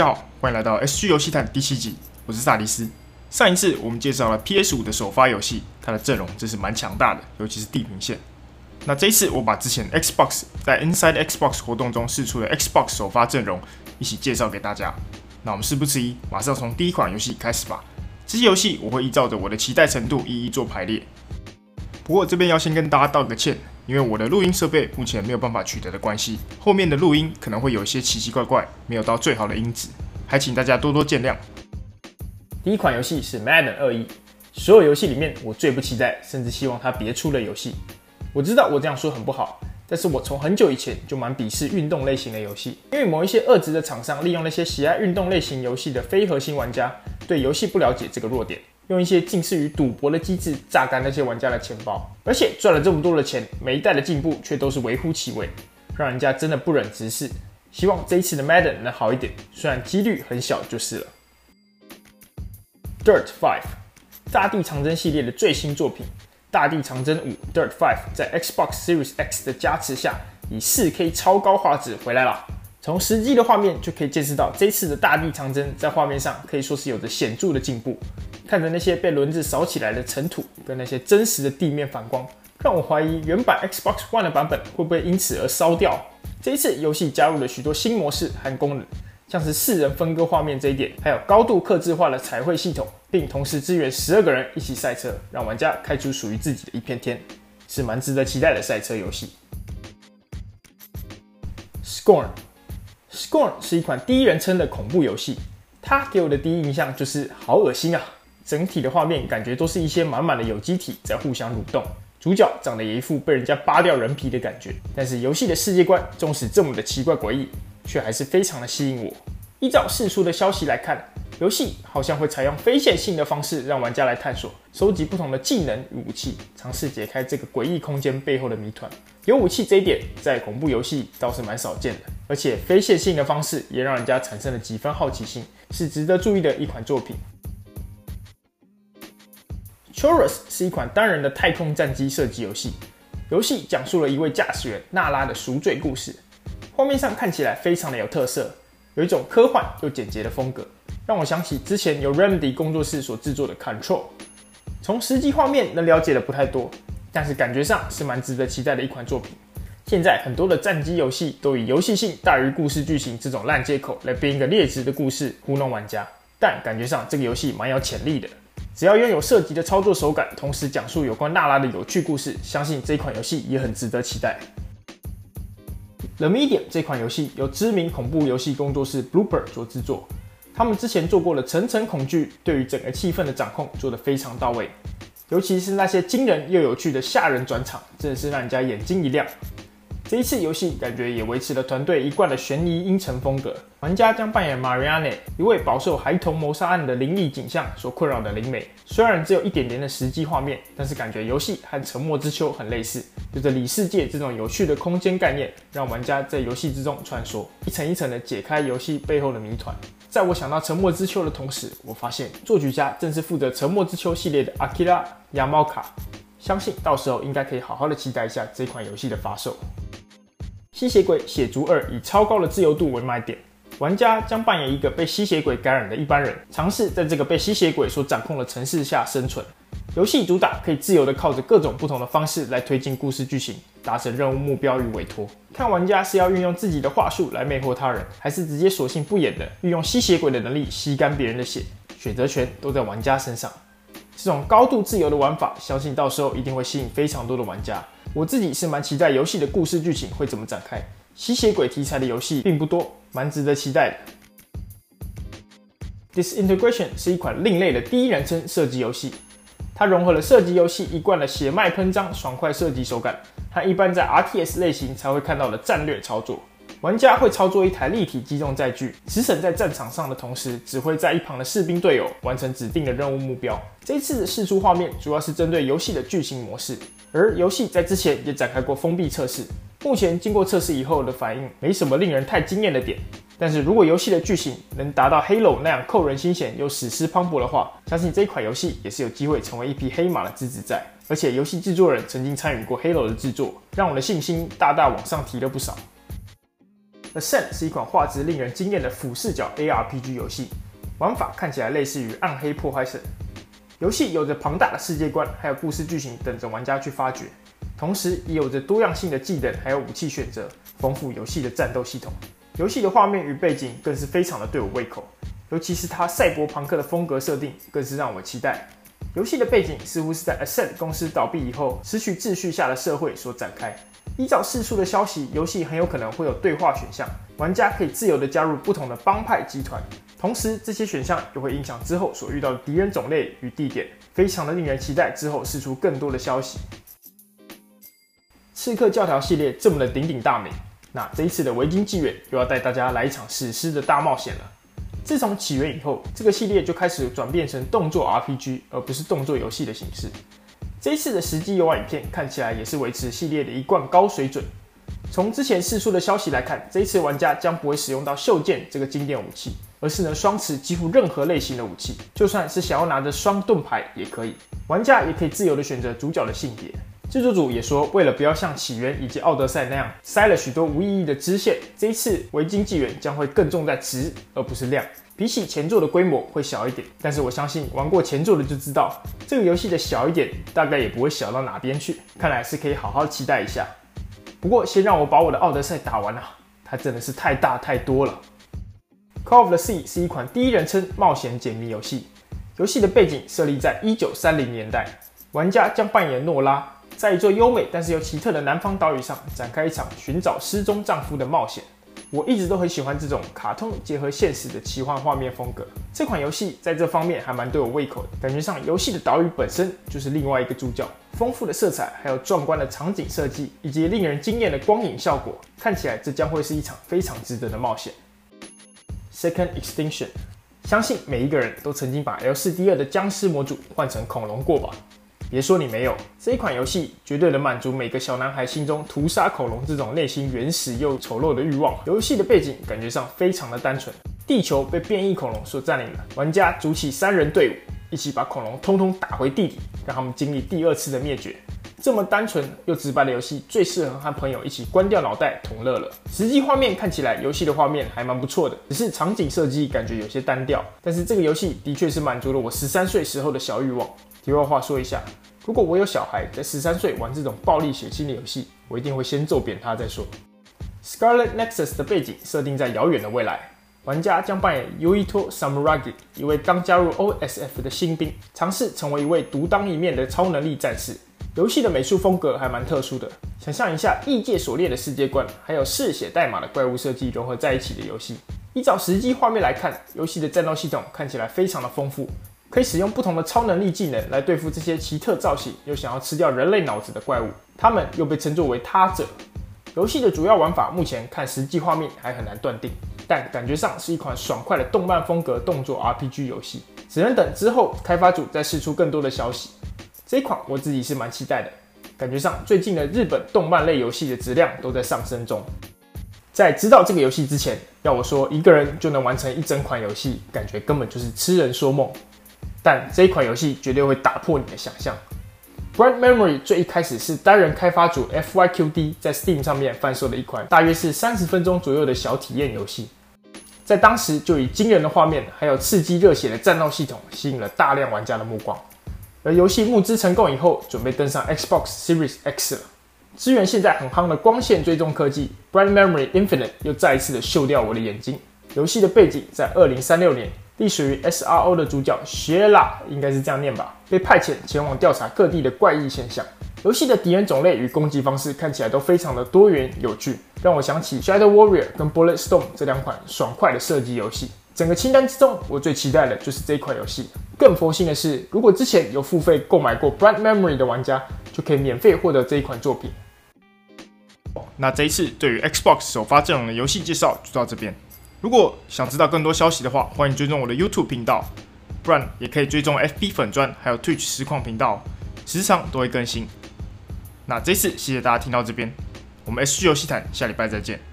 大家好，欢迎来到 SG 游戏谈第七集，我是萨迪斯。上一次我们介绍了 PS 五的首发游戏，它的阵容真是蛮强大的，尤其是地平线。那这一次我把之前 Xbox 在 Inside Xbox 活动中试出的 Xbox 首发阵容一起介绍给大家。那我们事不宜，马上从第一款游戏开始吧。这些游戏我会依照着我的期待程度一一做排列。不过这边要先跟大家道个歉。因为我的录音设备目前没有办法取得的关系，后面的录音可能会有一些奇奇怪怪，没有到最好的音质，还请大家多多见谅。第一款游戏是 Madden 21，所有游戏里面我最不期待，甚至希望它别出的游戏。我知道我这样说很不好，但是我从很久以前就蛮鄙视运动类型的游戏，因为某一些恶质的厂商利用那些喜爱运动类型游戏的非核心玩家对游戏不了解这个弱点。用一些近似于赌博的机制榨干那些玩家的钱包，而且赚了这么多的钱，每一代的进步却都是微乎其微，让人家真的不忍直视。希望这一次的 Madden 能好一点，虽然几率很小就是了。Dirt 5，大地长征系列的最新作品，《大地长征五 Dirt 5》在 Xbox Series X 的加持下，以 4K 超高画质回来了。从实际的画面就可以见识到，这次的大地长征在画面上可以说是有着显著的进步。看着那些被轮子扫起来的尘土，跟那些真实的地面反光，让我怀疑原版 Xbox One 的版本会不会因此而烧掉。这一次游戏加入了许多新模式和功能，像是四人分割画面这一点，还有高度克制化的彩绘系统，并同时支援十二个人一起赛车，让玩家开出属于自己的一片天，是蛮值得期待的赛车游戏。Scorn，Scorn 是一款第一人称的恐怖游戏，它给我的第一印象就是好恶心啊。整体的画面感觉都是一些满满的有机体在互相蠕动，主角长得也一副被人家扒掉人皮的感觉。但是游戏的世界观纵使这么的奇怪诡异，却还是非常的吸引我。依照释出的消息来看，游戏好像会采用非线性的方式让玩家来探索、收集不同的技能与武器，尝试解开这个诡异空间背后的谜团。有武器这一点在恐怖游戏倒是蛮少见的，而且非线性的方式也让人家产生了几分好奇心，是值得注意的一款作品。Chorus 是一款单人的太空战机射击游戏，游戏讲述了一位驾驶员娜拉的赎罪故事。画面上看起来非常的有特色，有一种科幻又简洁的风格，让我想起之前由 Remedy 工作室所制作的 Control。从实际画面能了解的不太多，但是感觉上是蛮值得期待的一款作品。现在很多的战机游戏都以游戏性大于故事剧情这种烂借口来编一个劣质的故事糊弄玩家，但感觉上这个游戏蛮有潜力的。只要拥有射击的操作手感，同时讲述有关娜拉的有趣故事，相信这款游戏也很值得期待。The Medium 这款游戏由知名恐怖游戏工作室 Bloober 所制作，他们之前做过的层层恐惧，对于整个气氛的掌控做得非常到位，尤其是那些惊人又有趣的吓人转场，真的是让人家眼睛一亮。这一次游戏感觉也维持了团队一贯的悬疑阴沉风格，玩家将扮演 Marianne，一位饱受孩童谋杀案的灵异景象所困扰的灵媒。虽然只有一点点的实际画面，但是感觉游戏和《沉默之秋》很类似，有着里世界这种有趣的空间概念，让玩家在游戏之中穿梭，一层一层的解开游戏背后的谜团。在我想到《沉默之秋》的同时，我发现作曲家正是负责《沉默之秋》系列的 Akira Yamaka 相信到时候应该可以好好的期待一下这款游戏的发售。吸血鬼血族二以超高的自由度为卖点，玩家将扮演一个被吸血鬼感染的一般人，尝试在这个被吸血鬼所掌控的城市下生存。游戏主打可以自由的靠着各种不同的方式来推进故事剧情，达成任务目标与委托。看玩家是要运用自己的话术来魅惑他人，还是直接索性不演的运用吸血鬼的能力吸干别人的血，选择权都在玩家身上。这种高度自由的玩法，相信到时候一定会吸引非常多的玩家。我自己是蛮期待游戏的故事剧情会怎么展开。吸血鬼题材的游戏并不多，蛮值得期待的。Disintegration 是一款另类的第一人称射击游戏，它融合了射击游戏一贯的血脉喷张、爽快射击手感，和一般在 RTS 类型才会看到的战略操作。玩家会操作一台立体机动载具，只省在战场上的同时，指挥在一旁的士兵队友完成指定的任务目标。这次的释出画面主要是针对游戏的剧情模式，而游戏在之前也展开过封闭测试。目前经过测试以后的反应，没什么令人太惊艳的点。但是如果游戏的剧情能达到《Halo》那样扣人心弦又史诗磅礴的话，相信这一款游戏也是有机会成为一匹黑马的资质在。而且游戏制作人曾经参与过《Halo》的制作，让我的信心大大往上提了不少。Ascent 是一款画质令人惊艳的俯视角 ARPG 游戏，玩法看起来类似于《暗黑破坏神》。游戏有着庞大的世界观，还有故事剧情等着玩家去发掘，同时也有着多样性的技能，还有武器选择，丰富游戏的战斗系统。游戏的画面与背景更是非常的对我胃口，尤其是它赛博朋克的风格设定，更是让我期待。游戏的背景似乎是在 Ascent 公司倒闭以后，失去秩序下的社会所展开。依照释出的消息，游戏很有可能会有对话选项，玩家可以自由地加入不同的帮派集团，同时这些选项又会影响之后所遇到的敌人种类与地点，非常的令人期待之后释出更多的消息。刺客教条系列这么的鼎鼎大名，那这一次的维京纪元又要带大家来一场史诗的大冒险了。自从起源以后，这个系列就开始转变成动作 RPG，而不是动作游戏的形式。这一次的实际游玩影片看起来也是维持系列的一贯高水准。从之前释出的消息来看，这一次玩家将不会使用到袖剑这个经典武器，而是能双持几乎任何类型的武器，就算是想要拿着双盾牌也可以。玩家也可以自由的选择主角的性别。制作组也说，为了不要像起源以及奥德赛那样塞了许多无意义的支线，这一次维京纪元将会更重在质而不是量。比起前作的规模会小一点，但是我相信玩过前作的就知道，这个游戏的小一点大概也不会小到哪边去。看来是可以好好期待一下。不过先让我把我的奥德赛打完啊，它真的是太大太多了。Call of the Sea 是一款第一人称冒险解谜游戏，游戏的背景设立在一九三零年代，玩家将扮演诺拉。在一座优美但是又奇特的南方岛屿上，展开一场寻找失踪丈夫的冒险。我一直都很喜欢这种卡通结合现实的奇幻画面风格。这款游戏在这方面还蛮对我胃口的，感觉上游戏的岛屿本身就是另外一个主角。丰富的色彩，还有壮观的场景设计，以及令人惊艳的光影效果，看起来这将会是一场非常值得的冒险。Second Extinction，相信每一个人都曾经把 L4D2 的僵尸模组换成恐龙过吧。别说你没有，这一款游戏绝对能满足每个小男孩心中屠杀恐龙这种内心原始又丑陋的欲望。游戏的背景感觉上非常的单纯，地球被变异恐龙所占领了，玩家组起三人队伍，一起把恐龙通通打回地底，让他们经历第二次的灭绝。这么单纯又直白的游戏，最适合和朋友一起关掉脑袋同乐了。实际画面看起来，游戏的画面还蛮不错的，只是场景设计感觉有些单调。但是这个游戏的确是满足了我十三岁时候的小欲望。题外话说一下，如果我有小孩在十三岁玩这种暴力血腥的游戏，我一定会先揍扁他再说。Scarlet Nexus 的背景设定在遥远的未来，玩家将扮演 Yuito Samuragi，一位刚加入 OSF 的新兵，尝试成为一位独当一面的超能力战士。游戏的美术风格还蛮特殊的，想象一下异界狩猎的世界观，还有嗜血代码的怪物设计融合在一起的游戏。依照实际画面来看，游戏的战斗系统看起来非常的丰富。可以使用不同的超能力技能来对付这些奇特造型又想要吃掉人类脑子的怪物，他们又被称作为他者。游戏的主要玩法目前看实际画面还很难断定，但感觉上是一款爽快的动漫风格动作 RPG 游戏，只能等之后开发组再释出更多的消息。这一款我自己是蛮期待的，感觉上最近的日本动漫类游戏的质量都在上升中。在知道这个游戏之前，要我说一个人就能完成一整款游戏，感觉根本就是痴人说梦。但这一款游戏绝对会打破你的想象。Bright Memory 最一开始是单人开发组 FYQD 在 Steam 上面贩售的一款大约是三十分钟左右的小体验游戏，在当时就以惊人的画面还有刺激热血的战斗系统吸引了大量玩家的目光。而游戏募资成功以后，准备登上 Xbox Series X 了。支援现在很夯的光线追踪科技，Bright Memory Infinite 又再一次的秀掉我的眼睛。游戏的背景在二零三六年。隶属于 SRO 的主角 Shila 应该是这样念吧，被派遣前往调查各地的怪异现象。游戏的敌人种类与攻击方式看起来都非常的多元有趣，让我想起 Shadow Warrior 跟 Bulletstorm 这两款爽快的射击游戏。整个清单之中，我最期待的就是这一款游戏。更佛心的是，如果之前有付费购买过 Bright Memory 的玩家，就可以免费获得这一款作品。那这一次对于 Xbox 首发阵容的游戏介绍就到这边。如果想知道更多消息的话，欢迎追踪我的 YouTube 频道，不然也可以追踪 FB 粉钻，还有 Twitch 实况频道，时常都会更新。那这次谢谢大家听到这边，我们 SG 游戏谈下礼拜再见。